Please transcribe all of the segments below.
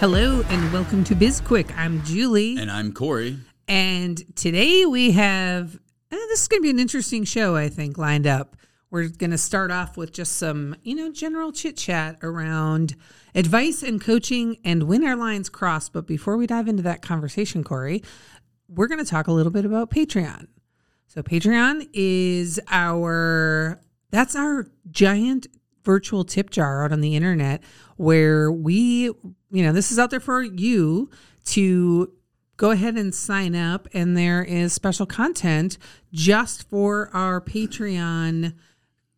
Hello and welcome to BizQuick. I'm Julie, And I'm Corey. and today we have uh, this is going to be an interesting show. I think lined up. We're going to start off with just some, you know, general chit chat around advice and coaching and when our lines cross. But before we dive into that conversation, Corey, we're going to talk a little bit about Patreon. So Patreon is our that's our giant virtual tip jar out on the internet where we, you know, this is out there for you to go ahead and sign up and there is special content just for our Patreon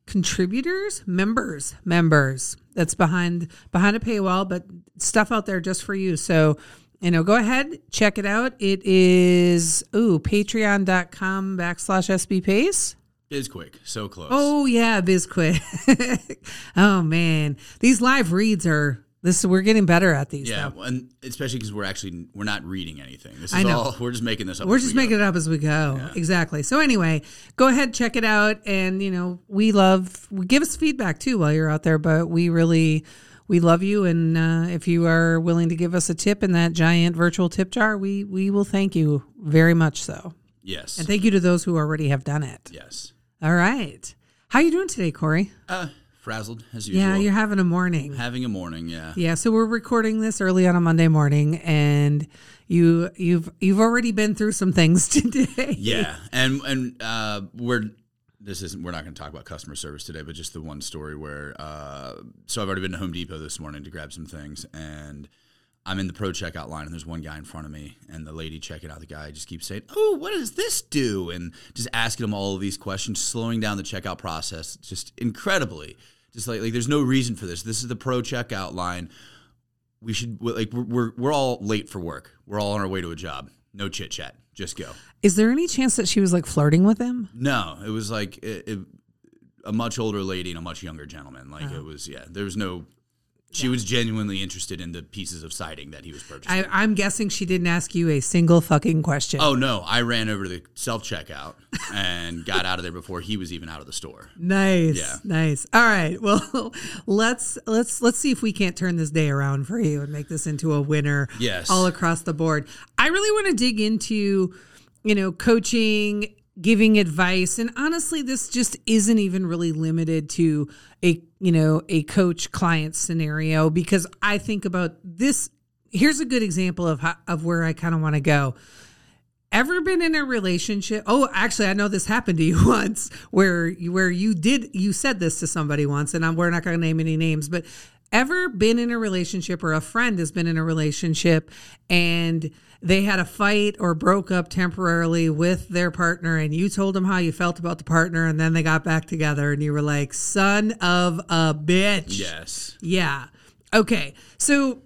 contributors, members, members. That's behind behind a paywall, but stuff out there just for you. So you know, go ahead, check it out. It is ooh, patreon.com backslash SB Pace. Biz quick, so close. Oh yeah, BizQuick. oh man. These live reads are this we're getting better at these. yeah, though. and especially because we're actually we're not reading anything. This is I know. all we're just making this up. We're just we making go. it up as we go. Exactly. So anyway, go ahead, check it out, and you know we love. Give us feedback too while you're out there, but we really we love you, and uh, if you are willing to give us a tip in that giant virtual tip jar, we we will thank you very much. So, Yes. and thank you to those who already have done it. yes. All right, how are you doing today, Corey? Uh, frazzled as usual. Yeah, you're having a morning. having a morning. Yeah. Yeah, so we're recording this early on a Monday morning, and you you've you've already been through some things today. Yeah, and and uh, we're this isn't we're not going to talk about customer service today, but just the one story where uh, so I've already been to Home Depot this morning to grab some things, and I'm in the pro checkout line, and there's one guy in front of me, and the lady checking out the guy just keeps saying, "Oh, what does this do?" and just asking him all of these questions, slowing down the checkout process just incredibly. Just like like there's no reason for this. This is the pro checkout line. We should like we're we're, we're all late for work. We're all on our way to a job. No chit chat. Just go. Is there any chance that she was like flirting with him? No, it was like it, it, a much older lady and a much younger gentleman. Like oh. it was, yeah. There was no. She was genuinely interested in the pieces of siding that he was purchasing. I, I'm guessing she didn't ask you a single fucking question. oh no! I ran over to the self checkout and got out of there before he was even out of the store. nice, Yeah. nice. All right, well, let's let's let's see if we can't turn this day around for you and make this into a winner. Yes. all across the board. I really want to dig into, you know, coaching, giving advice, and honestly, this just isn't even really limited to a you know a coach client scenario because I think about this. Here's a good example of how, of where I kind of want to go. Ever been in a relationship? Oh, actually, I know this happened to you once, where you, where you did you said this to somebody once, and I'm, we're not going to name any names, but ever been in a relationship or a friend has been in a relationship and they had a fight or broke up temporarily with their partner and you told them how you felt about the partner and then they got back together and you were like son of a bitch Yes. yeah. Okay. So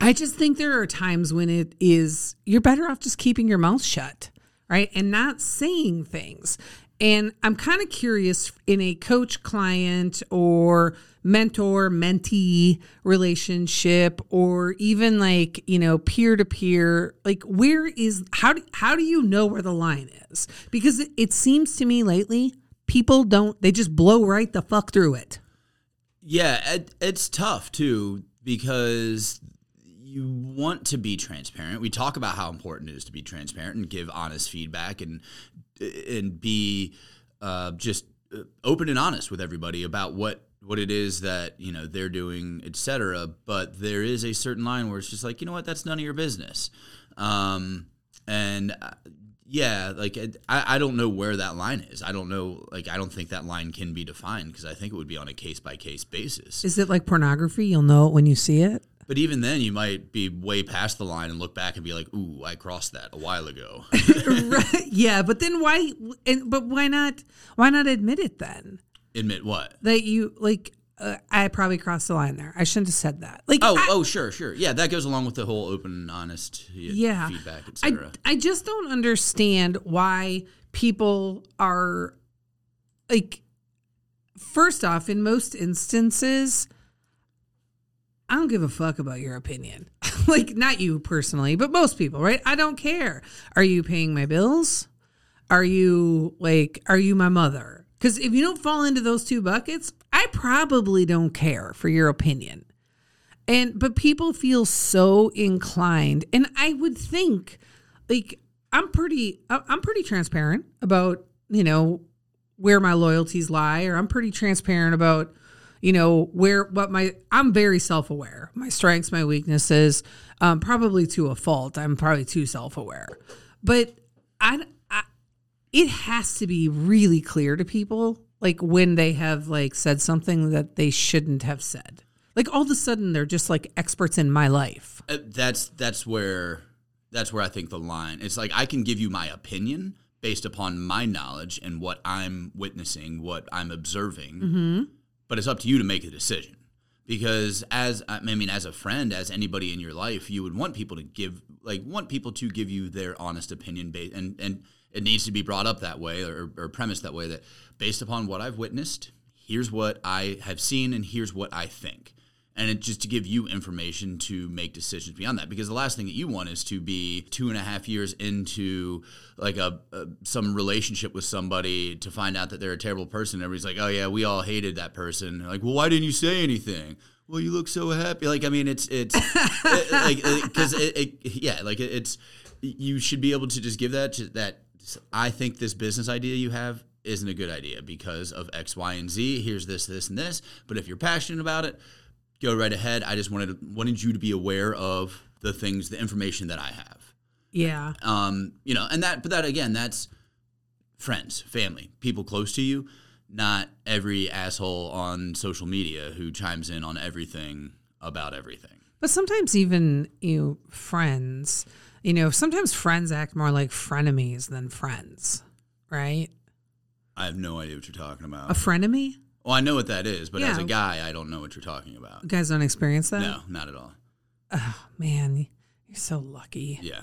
I just think there are times when it is you're better off just keeping your mouth shut, right? And not saying things. And I'm kind of curious in a coach client or mentor mentee relationship or even like, you know, peer to peer, like where is how do, how do you know where the line is? Because it, it seems to me lately people don't they just blow right the fuck through it. Yeah, it, it's tough too because you want to be transparent. We talk about how important it is to be transparent and give honest feedback and and be uh, just uh, open and honest with everybody about what what it is that you know they're doing, etc. But there is a certain line where it's just like you know what, that's none of your business. Um, and uh, yeah, like I, I don't know where that line is. I don't know. Like I don't think that line can be defined because I think it would be on a case by case basis. Is it like pornography? You'll know it when you see it. But even then, you might be way past the line and look back and be like, "Ooh, I crossed that a while ago." right. Yeah, but then why? And but why not? Why not admit it then? Admit what? that you like. Uh, I probably crossed the line there. I shouldn't have said that. Like, Oh, I- oh, sure, sure. Yeah, that goes along with the whole open and honest yeah feedback, etc. I. I just don't understand why people are like first off in most instances i don't give a fuck about your opinion like not you personally but most people right i don't care are you paying my bills are you like are you my mother because if you don't fall into those two buckets i probably don't care for your opinion. And but people feel so inclined and i would think like i'm pretty i'm pretty transparent about you know where my loyalties lie or i'm pretty transparent about you know where what my i'm very self-aware. My strengths my weaknesses um, probably to a fault. I'm probably too self-aware. But I, I it has to be really clear to people like when they have like said something that they shouldn't have said like all of a sudden they're just like experts in my life Uh, that's that's where that's where I think the line. It's like I can give you my opinion based upon my knowledge and what I'm witnessing, what I'm observing, Mm-hmm. but it's up to you to make a decision. Because as I mean, as a friend, as anybody in your life, you would want people to give like want people to give you their honest opinion, based and and it needs to be brought up that way or, or premised that way that based upon what I've witnessed, here's what I have seen and here's what I think. And it just to give you information to make decisions beyond that because the last thing that you want is to be two and a half years into like a, a some relationship with somebody to find out that they're a terrible person. Everybody's like oh yeah we all hated that person. Like well why didn't you say anything? Well you look so happy. Like i mean it's it's it- like because it, it, yeah like it, it's you should be able to just give that to that i think this business idea you have isn't a good idea because of x y and z here's this this and this but if you're passionate about it go right ahead. I just wanted wanted you to be aware of the things, the information that I have. yeah Um, you know, and that, but that again, that's friends, family, people close to you, not every asshole on social media who chimes in on everything about everything. but sometimes even you know, friends you know sometimes friends act more like frenemies than friends right I have no idea what you're talking about. a frenemy well, I know what that is, but as a guy, I don't know what you're talking about. you guys don't experience that No, not at all. oh man you're so lucky Yeah,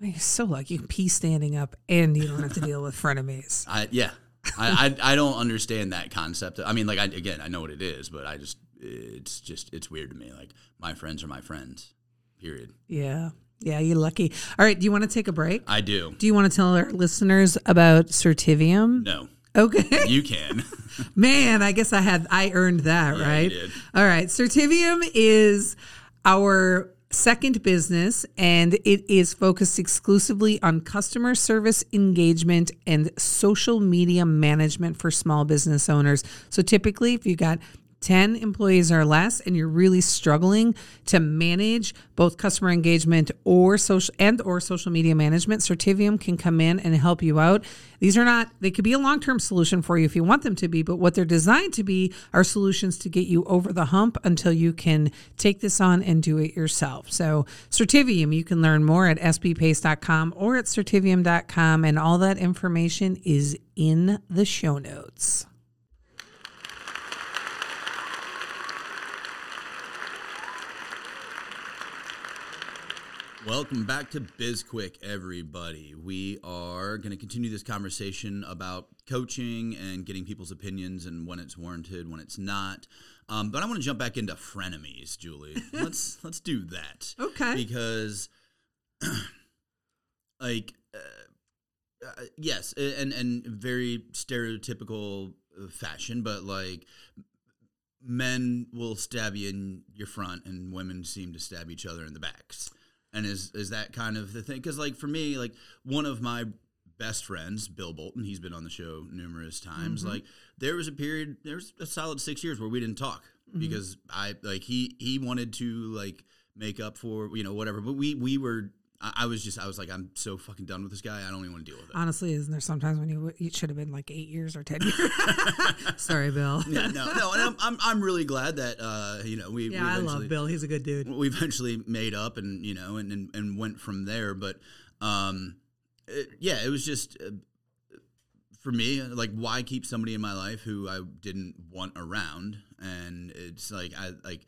you're so lucky you can pee standing up and you don't have to deal with frenemies I yeah. I, I I don't understand that concept. I mean, like I again, I know what it is, but I just it's just it's weird to me. Like my friends are my friends. Period. yeah yeah you're lucky all right do you want to take a break I do. do you want to tell our listeners about certivium No, okay you can. Man, I guess I had I earned that, Yeah, right? All right. Certivium is our second business and it is focused exclusively on customer service engagement and social media management for small business owners. So typically if you got 10 employees or less and you're really struggling to manage both customer engagement or social and or social media management certivium can come in and help you out. These are not they could be a long-term solution for you if you want them to be but what they're designed to be are solutions to get you over the hump until you can take this on and do it yourself. So certivium you can learn more at sbpace.com or at certivium.com and all that information is in the show notes Welcome back to BizQuick, everybody. We are going to continue this conversation about coaching and getting people's opinions and when it's warranted, when it's not. Um, but I want to jump back into frenemies, Julie. let's let's do that. Okay. Because, like, uh, uh, yes, and and very stereotypical uh, fashion, but like men will stab you in your front and women seem to stab each other in the backs and is is that kind of the thing? Because like for me like one of my best friends bill bolton he's been on the show numerous times mm-hmm. like there was a period there was a solid six years where we didn't talk mm-hmm. because i like he he wanted to like make up for you know whatever but we we were I, I was just i was like i'm so fucking done with this guy i don't even want to deal with it Honestly, isn't there sometimes when you it should have been like eight years or ten years? Sorry, Bill. yeah no no and I'm, I'm i'm really glad that uh you know we Yeah, we I love Bill. He's a good dude. we eventually made up and you know and and, and went from there but um it, yeah it was just uh, for me, like why keep somebody in my life who I didn't want around? And it's like I like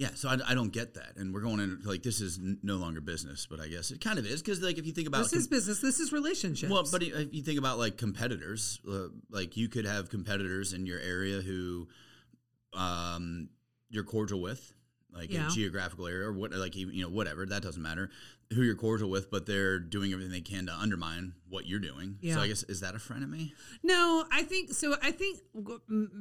yeah, so I, I don't get that, and we're going in like this is n- no longer business, but I guess it kind of is because like if you think about This is business. This is relationships. well, but if you think about like competitors, uh, like you could have competitors in your area who, um, you're cordial with, like Yeah. a geographical area or what, like you know whatever that doesn't matter who you're cordial with, but they're doing everything they can to undermine what you're doing. Yeah. So I guess is that a frenemy? No, I think so. I think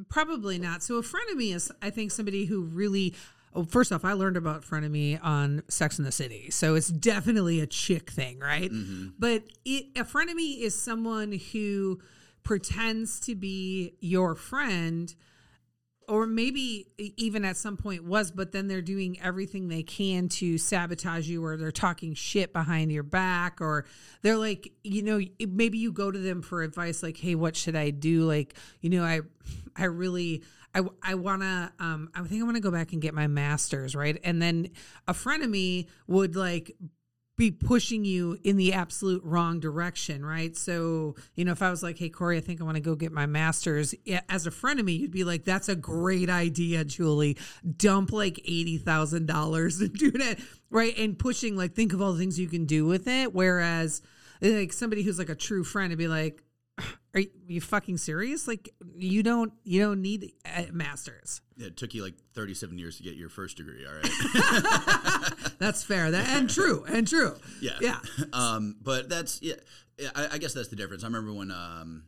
probably not. So a frenemy is, I think, somebody who really. Oh, first off, I learned about frenemy on Sex in the City, so it's definitely a chick thing, right? Mm-hmm. But it, a frenemy is someone who pretends to be your friend, or maybe even at some point was, but then they're doing everything they can to sabotage you, or they're talking shit behind your back, or they're like, you know, maybe you go to them for advice, like, hey, what should I do? Like, you know, I, I really, I, I wanna, um, I think I wanna go back and get my master's, right? And then a frenemy would like be pushing you in the absolute wrong direction, right? So, you know, if I was like, hey, Corey, I think I want to go get my master's, as a frenemy, you'd be like, that's a great idea, Julie. Dump like $80,000 and do that, right? And pushing, like, think of all the things you can do with it. Whereas, like, somebody who's like a true friend would be like, are you, are you fucking serious? Like, you don't, you don't need a master's. It took you like 37 years to get your first degree. All right. That's fair. That and true and true. Yeah. Yeah. Um, but that's yeah. yeah, I, I guess that's the difference. I remember when um,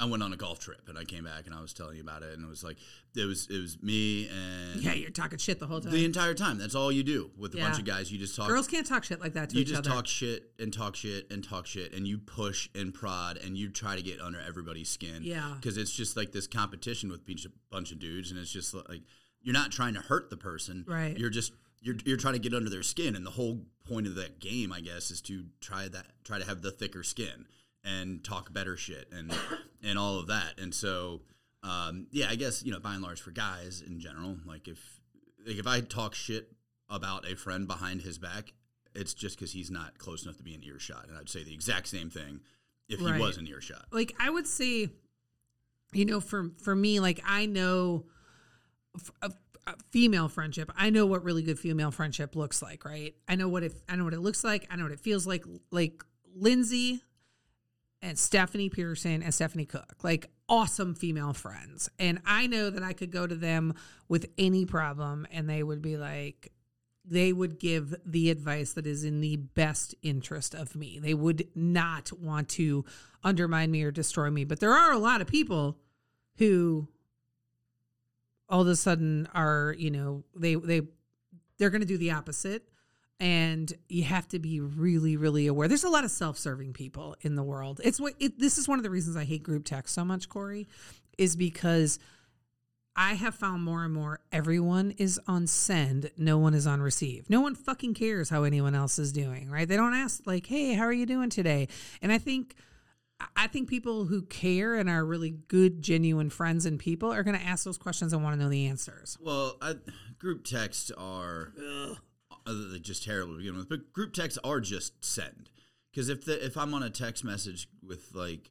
I went on a golf trip and I came back and I was telling you about it and it was like it was it was me and Yeah, you're talking shit the whole time. the entire time. That's all you do with a Yeah. bunch of guys. You just talk. Girls can't talk shit like that to you just other. talk shit and talk shit and talk shit and you push and prod and you try to get under everybody's skin. Yeah. Because it's just like this competition with a bunch of dudes and it's just like you're not trying to hurt the person. Right. You're just you're, you're trying to get under their skin and the whole point of that game I guess is to try that try to have the thicker skin and talk better shit and and all of that. And so um, yeah, I guess you know by and large for guys in general, like if like if I talk shit about a friend behind his back, it's just because he's not close enough to be in earshot. And I'd say the exact same thing if Right. he was in earshot. like I would say, you know, for for me, like I know f- a, a female friendship. I know what really good female friendship looks like, right? I know what it. I know what it looks like. I know what it feels like. Like Lindsay and Stephanie Pearson and Stephanie Cook, like awesome female friends, and I know that I could go to them with any problem, and they would be like. They would give the advice that is in the best interest of me. They would not want to undermine me or destroy me. But there are a lot of people who all of a sudden are, you know, they they they're going to do the opposite and you have to be really really aware. There's a lot of self-serving people in the world. It's what it, this is one of the reasons I hate group text so much, Corey, is because I have found more and more everyone is on send, no one is on receive. No one fucking cares how anyone else is doing, right? They don't ask like, "Hey, how are you doing today?" And I think I think people who care and are really good, genuine friends and people are going to ask those questions and want to know the answers. Well, I, group texts are uh, they're just terrible to begin with, but group texts are just send. Because if the if I'm on a text message with like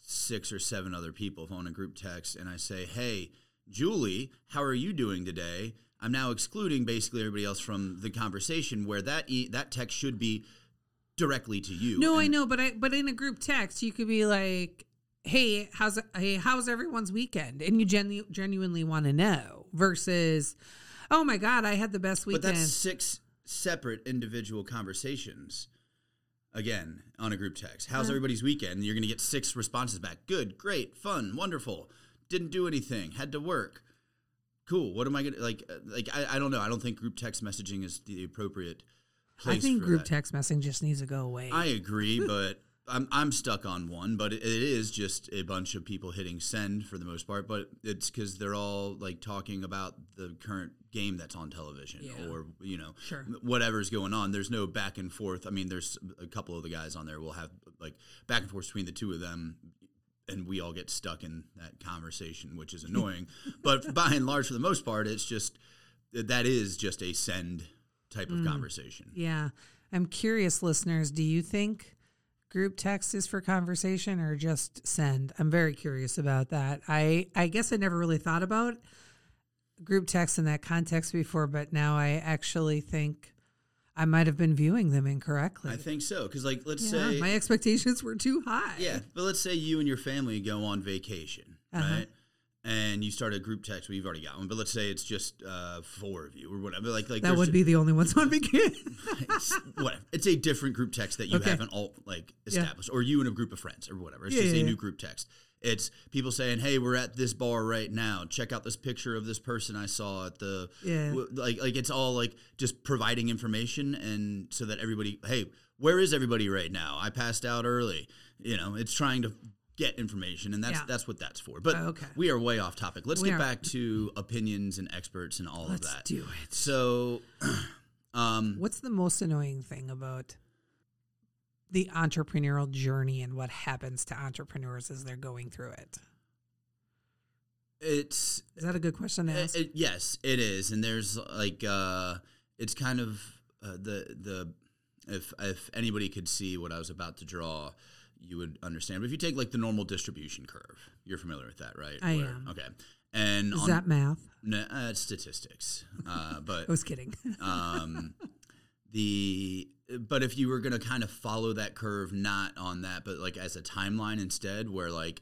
six or seven other people, if I'm on a group text and I say, "Hey, Julie, how are you doing today?" I'm now excluding basically everybody else from the conversation where that e- that text should be directly to you. No, I know, but I but in a group text, you could be like, "Hey, how's hey, how's everyone's weekend?" And you genu- genuinely want to know versus, "Oh my god, I had the best weekend. But that's six separate individual conversations. Again, on a group text. How's everybody's weekend? You're going to get six responses back. Good, great, fun, wonderful. Didn't do anything. Had to work. Cool. What am I going to like? uh, Like I, I don't know. I don't think group text messaging is the appropriate place. I think group that. text messaging just needs to go away. I agree, but I'm I'm stuck on one. But it, it is just a bunch of people hitting send for the most part. But it's because they're all like talking about the current game that's on television, Yeah. or you know, Sure. whatever's going on. There's no back and forth. I mean, there's a couple of the guys on there will have like back and forth between the two of them. And we all get stuck in that conversation, which is annoying. but by and large, for the most part, it's just that is just a send type Mm. of conversation. yeah, I'm curious, listeners. Do you think group text is for conversation or just send? I'm very curious about that. I I guess I never really thought about group text in that context before, but now I actually think I might have been viewing them incorrectly. I think so. Because, like, let's Yeah, say. my expectations were too high. yeah, but let's say you and your family go on vacation, Uh-huh. right? And you start a group text. Well, you've already got one, but let's say it's just uh, four of you or whatever. Like, like That would be the only ones on vacation. it's, whatever. It's a different group text that you Okay. haven't all like established, or you and a group of friends, or whatever. It's Yeah, just yeah, a yeah. new group text. It's people saying, "Hey, we're at this bar right now. Check out this picture of this person I saw at the Yeah. like like it's all like just providing information and so that everybody, hey, where is everybody right now? I passed out early. You know, it's trying to get information and that's Yeah. that's what that's for. But Oh, okay. we are way off topic. Let's We get are. back to opinions and experts and all Let's of that. do it. So um What's the most annoying thing about the entrepreneurial journey and what happens to entrepreneurs as they're going through it? it's Is that a good question to It- ask? it- yes, it is, and there's like uh, it's kind of uh, the the if if anybody could see what I was about to draw, you would understand. But if you take like the normal distribution curve, you're familiar with that, right? I am. Okay, and Is on, that math? no, uh, it's statistics, uh, but I was kidding. um, the but if you were going to kind of follow that curve not on that but like as a timeline instead where like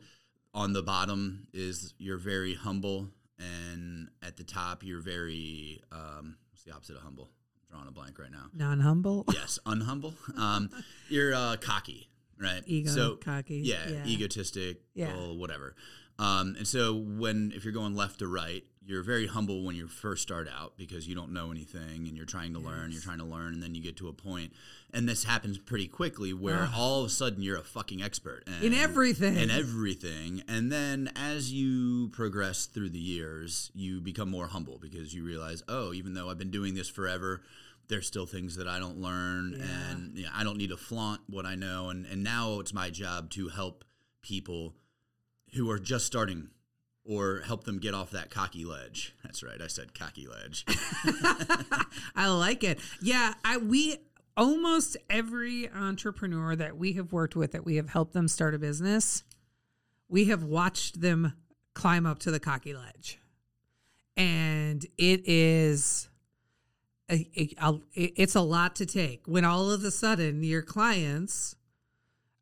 on the bottom is you're very humble and at the top you're very um what's the opposite of humble i'm drawing a blank right now Non humble? yes unhumble um you're uh cocky right Ego, so, cocky, yeah, yeah. egotistic Yeah. whatever um and so when if you're going left to right you're very humble when you first start out because you don't know anything and you're trying to learn you're trying to learn and then you get to a point and this happens pretty quickly where all of a sudden you're a fucking expert and, In everything. in everything and then as you progress through the years you become more humble because you realize oh even though i've been doing this forever there's still things that i don't learn Yeah. and you know, i don't need to flaunt what i know and, and now it's my job to help people who are just starting or help them get off that cocky ledge that's right i said cocky ledge I like it. Yeah, I we almost every entrepreneur that we have worked with that we have helped them start a business, we have watched them climb up to the cocky ledge. And it is it's a lot to take when all of a sudden your clients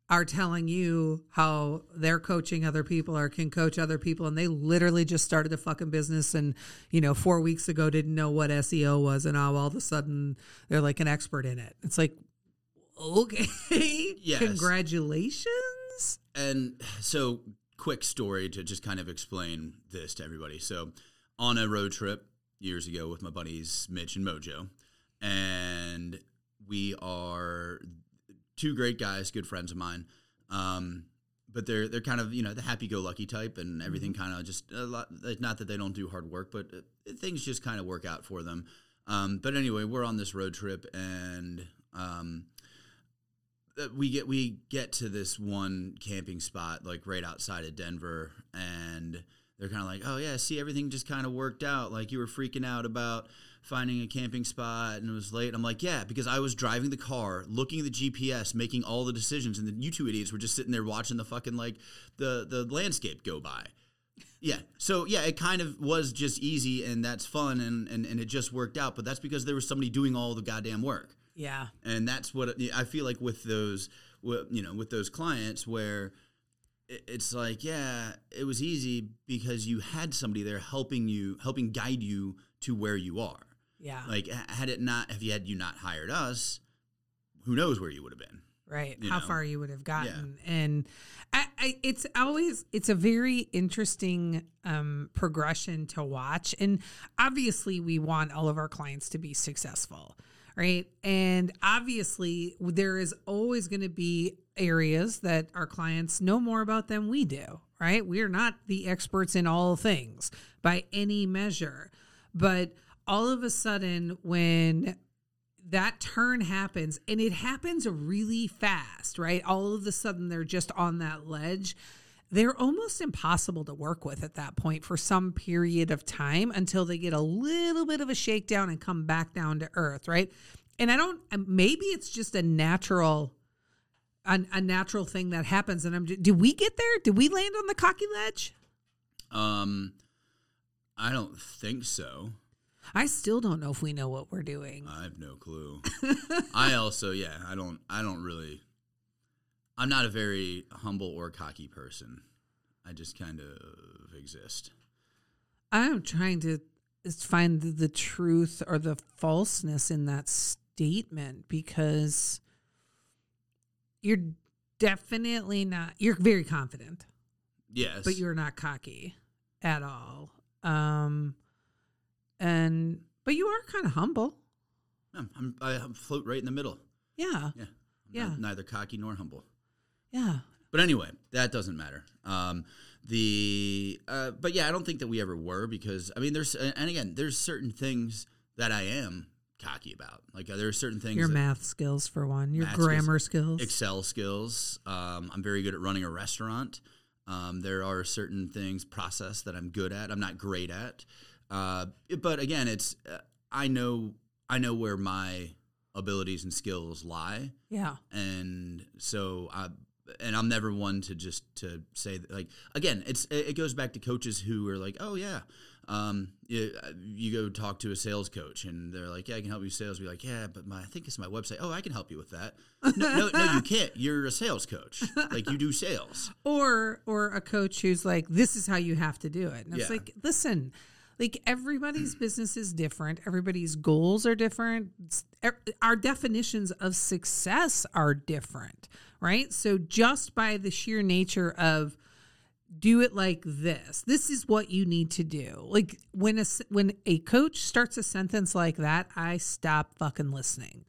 are telling you how they're coaching other people or can coach other people and they literally just started a fucking business and you know 4 weeks ago didn't know what SEO was and now all of a sudden they're like an expert in it. It's like okay. Yes. Congratulations. And so, quick story to just kind of explain this to everybody. So, on a road trip years ago with my buddies Mitch and Mojo, and we are two great guys, good friends of mine. Um, but they're they're kind of you know the happy-go-lucky type, and everything kind of just a lot. Not that they don't do hard work, but uh, things just kind of work out for them. Um, but anyway, we're on this road trip, and um, uh, we get we get to this one camping spot like right outside of Denver and they're kind of like oh yeah see everything just kind of worked out like you were freaking out about finding a camping spot and it was late I'm like yeah because I was driving the car looking at the GPS making all the decisions and then you two idiots were just sitting there watching the fucking like the the landscape go by yeah. So yeah, it kind of was just easy and that's fun and, and, and it just worked out. But that's because there was somebody doing all the goddamn work Yeah. and that's what I feel like with those, you know, with those clients where it's like, yeah, it was easy because you had somebody there helping you, helping guide you to where you are. Yeah. Like, had it not, if you had you not hired us, who knows where you would have been? right how know. far you would have gotten and I, I it's always it's a very interesting um progression to watch and obviously we want all of our clients to be successful right and obviously there is always going to be areas that our clients know more about than we do right we are not the experts in all things by any measure but all of a sudden when that turn happens and it happens really fast, right? All of a sudden they're just on that ledge. They're almost impossible to work with at that point for some period of time until they get a little bit of a shakedown and come back down to earth, right? And I don't, maybe it's just a natural a, a natural thing that happens. And I'm, did we get there? Did we land on the cocky ledge? Um, I don't think so. I still don't know if we know what we're doing. I have no clue. I also, yeah, I don't, I don't really. I'm not a very humble or cocky person. I just kind of exist. I'm trying to find the, truth or the falseness in that statement because you're definitely not. You're very confident. Yes, but you're not cocky at all. Um, and but you are kind of humble. I'm, I'm, I float right in the middle. Yeah. Yeah. I'm Yeah. not- neither cocky nor humble. Yeah. But anyway, that doesn't matter. Um, the uh, but yeah, I don't think that we ever were because I mean, there's and again, there's certain things that I am cocky about. Like uh, there are certain things. Your math skills for one. Your grammar skills. Excel skills. Um, I'm very good at running a restaurant. Um, there are certain things, process that I'm good at. I'm not great at. Uh, but again, it's uh, I know I know where my abilities and skills lie, yeah. and so I and I'm never one to just to say that, like again, it's it goes back to coaches who are like, oh yeah, um, you, you go talk to a sales coach and they're like, yeah, I can help you with sales. Be like, yeah, but my I think it's my website. Oh, I can help you with that. No, no, no, you can't. You're a sales coach. Like you do sales. Or or a coach who's like, this is how you have to do it. And it's Yeah. like, listen, like everybody's business is different. Everybody's goals are different. Er- Our definitions of success are different, right? So just by the sheer nature of do it like this. This is what you need to do. Like when a when a coach starts a sentence like that, I stop fucking listening.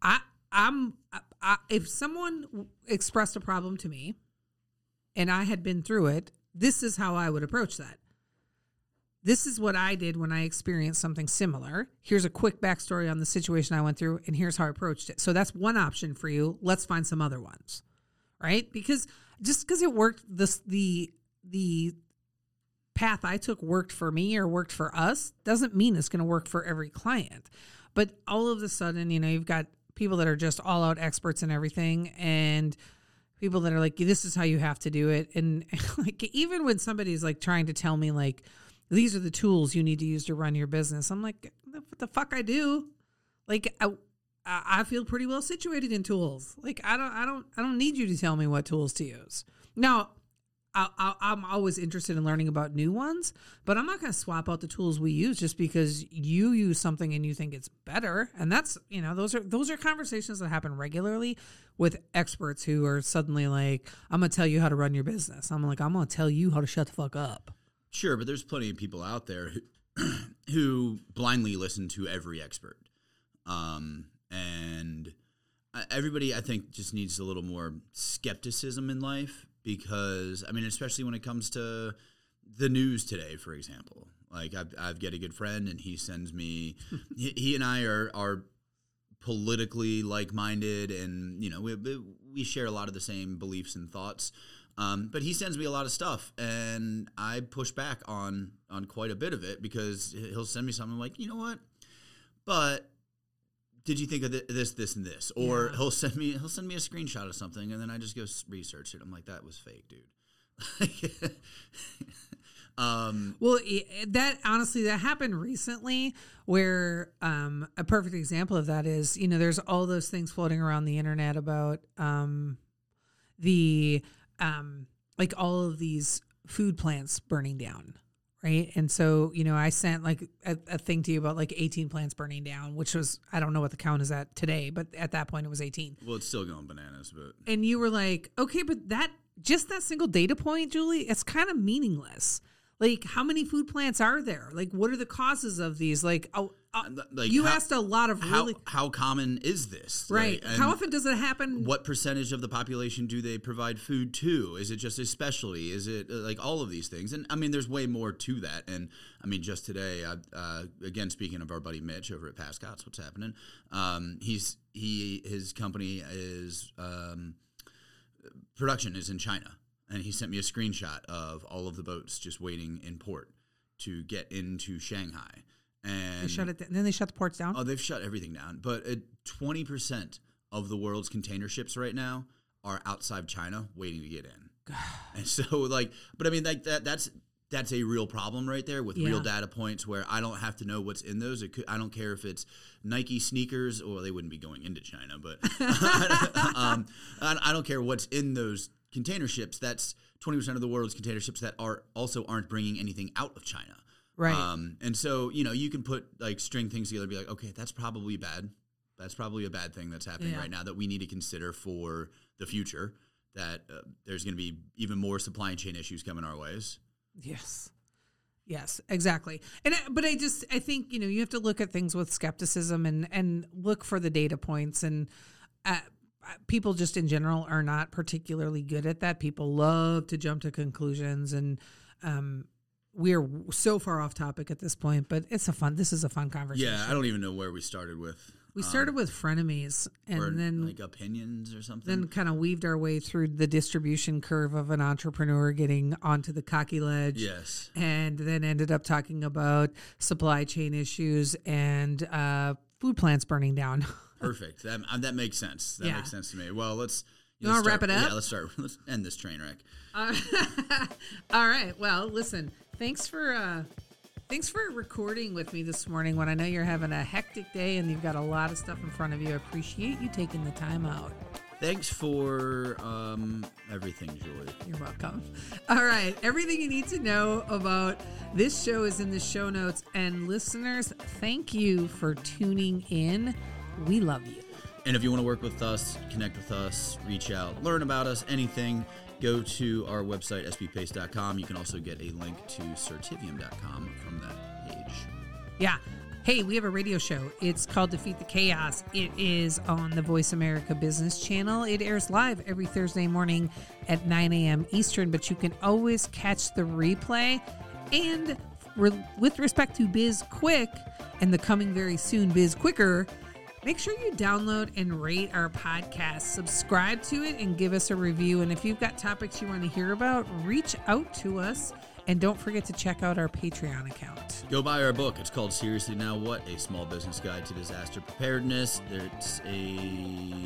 I I'm I, if someone expressed a problem to me and I had been through it, this is how I would approach that. This is what I did when I experienced something similar. Here's a quick backstory on the situation I went through, and here's how I approached it. So that's one option for you. Let's find some other ones, right? Because just because it worked, this the the path I took worked for me or worked for us doesn't mean it's going to work for every client. But all of a sudden, you know, you've got people that are just all out experts in everything and people that are like this is how you have to do it and like even when somebody's like trying to tell me like these are the tools you need to use to run your business i'm like what the fuck i do like i I feel pretty well situated in tools. Like I don't, I don't, I don't need you to tell me what tools to use. Now, I, I'm always interested in learning about new ones, but I'm not going to swap out the tools we use just because you use something and you think it's better. And that's, you know, those are those are conversations that happen regularly with experts who are suddenly like, "I'm going to tell you how to run your business." I'm like, "I'm going to tell you how to shut the fuck up." Sure, but there's plenty of people out there who, who blindly listen to every expert. Um, and everybody, I think, just needs a little more skepticism in life because, I mean, especially when it comes to the news today, for example. Like, I've, I've got a good friend, and he sends me, he, he and I are, are politically like-minded and you know we, we share a lot of the same beliefs and thoughts um, but he sends me a lot of stuff and i push back on on quite a bit of it because he'll send me something like you know what but did you think of thi- this this and this or Yeah. he'll send me he'll send me a screenshot of something and then i just go research it i'm like that was fake dude um Well, that honestly, that happened recently. Where um, a perfect example of that is, you know, there's all those things floating around the internet about um, the um, like all of these food plants burning down, right? And so, you know, I sent like a, a thing to you about like 18 plants burning down, which was I don't know what the count is at today, but at that point it was 18 well it's still going bananas but and you were like, okay, but that just that single data point, Julie, it's kind of meaningless. Like, how many food plants are there? Like, what are the causes of these? Like, oh, uh, like, you how- asked a lot of how really how common is this right. Like, how often does it happen? what percentage of the population do they provide food to? Is it just especially? Is it uh, like all of these things? And I mean, there's way more to that. And I mean, just today, I, uh, again, speaking of our buddy Mitch over at Pascott's, what's happening? Um, he's he his company is um, production is in China, and he sent me a screenshot of all of the boats just waiting in port to get into Shanghai. And They shut it. Down. Then they shut the ports down. Oh, they've shut everything down. But twenty percent of the world's container ships right now are outside China waiting to get in. and so like, but I mean like that that's that's a real problem right there with real data points where I don't have to know what's in those. It could, I don't care if it's Nike sneakers or they wouldn't be going into China, but um, I, I don't care what's in those container ships. That's twenty percent of the world's container ships that are also aren't bringing anything out of China. Right. Um, and so you know you can put like string things together, and be like, okay, that's probably bad. That's probably a bad thing that's happening Yeah. right now that we need to consider for the future. That uh, there's going to be even more supply chain issues coming our ways. Yes. Yes, exactly. And I- but I just I think you know you have to look at things with skepticism and and look for the data points and uh, uh, people just in general are not particularly good at that. People love to jump to conclusions and um we're so far off topic at this point, but it's a fun this is a fun conversation. Yeah, I don't even know where we started with. we started with frenemies and then like opinions or something. then kind of weaved our way through the distribution curve of an entrepreneur getting onto the cocky ledge. yes. and then ended up talking about supply chain issues and uh, food plants burning down. Perfect. That uh, that makes sense. That Yeah. makes sense to me. Well, let's. You let's wanna wrap it up? Yeah, let's start. Let's end this train wreck. All right. Well, listen. Thanks for uh, thanks for recording with me this morning. When I know you're having a hectic day and you've got a lot of stuff in front of you, I appreciate you taking the time out. Thanks for um, everything, Julie. You're welcome. All right. Everything you need to know about this show is in the show notes. And listeners, thank you for tuning in. We love you. And if you want to work with us, connect with us, reach out, learn about us, anything, go to our website, sbpace.com. You can also get a link to certivium.com from that page. Yeah. Hey, we have a radio show. It's called Defeat the Chaos. It is on the Voice America Business Channel. It airs live every Thursday morning at 9 a.m. Eastern, but you can always catch the replay. And with respect to Biz Quick and the coming very soon Biz Quicker, make sure you download and rate our podcast. Subscribe to it and give us a review. And if you've got topics you want to hear about, reach out to us. And don't forget to check out our Patreon account. Go buy our book. It's called Seriously Now What? A Small Business Guide to Disaster Preparedness. It's a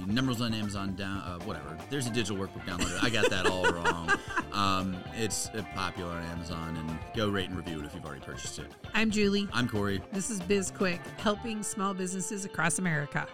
numbers on Amazon down, uh, whatever. There's a digital workbook downloaded. I got that all wrong. Um, it's uh, popular on Amazon, and go rate and review it if you've already purchased it. I'm Julie. I'm Corey. This is Biz Quick, helping small businesses across America.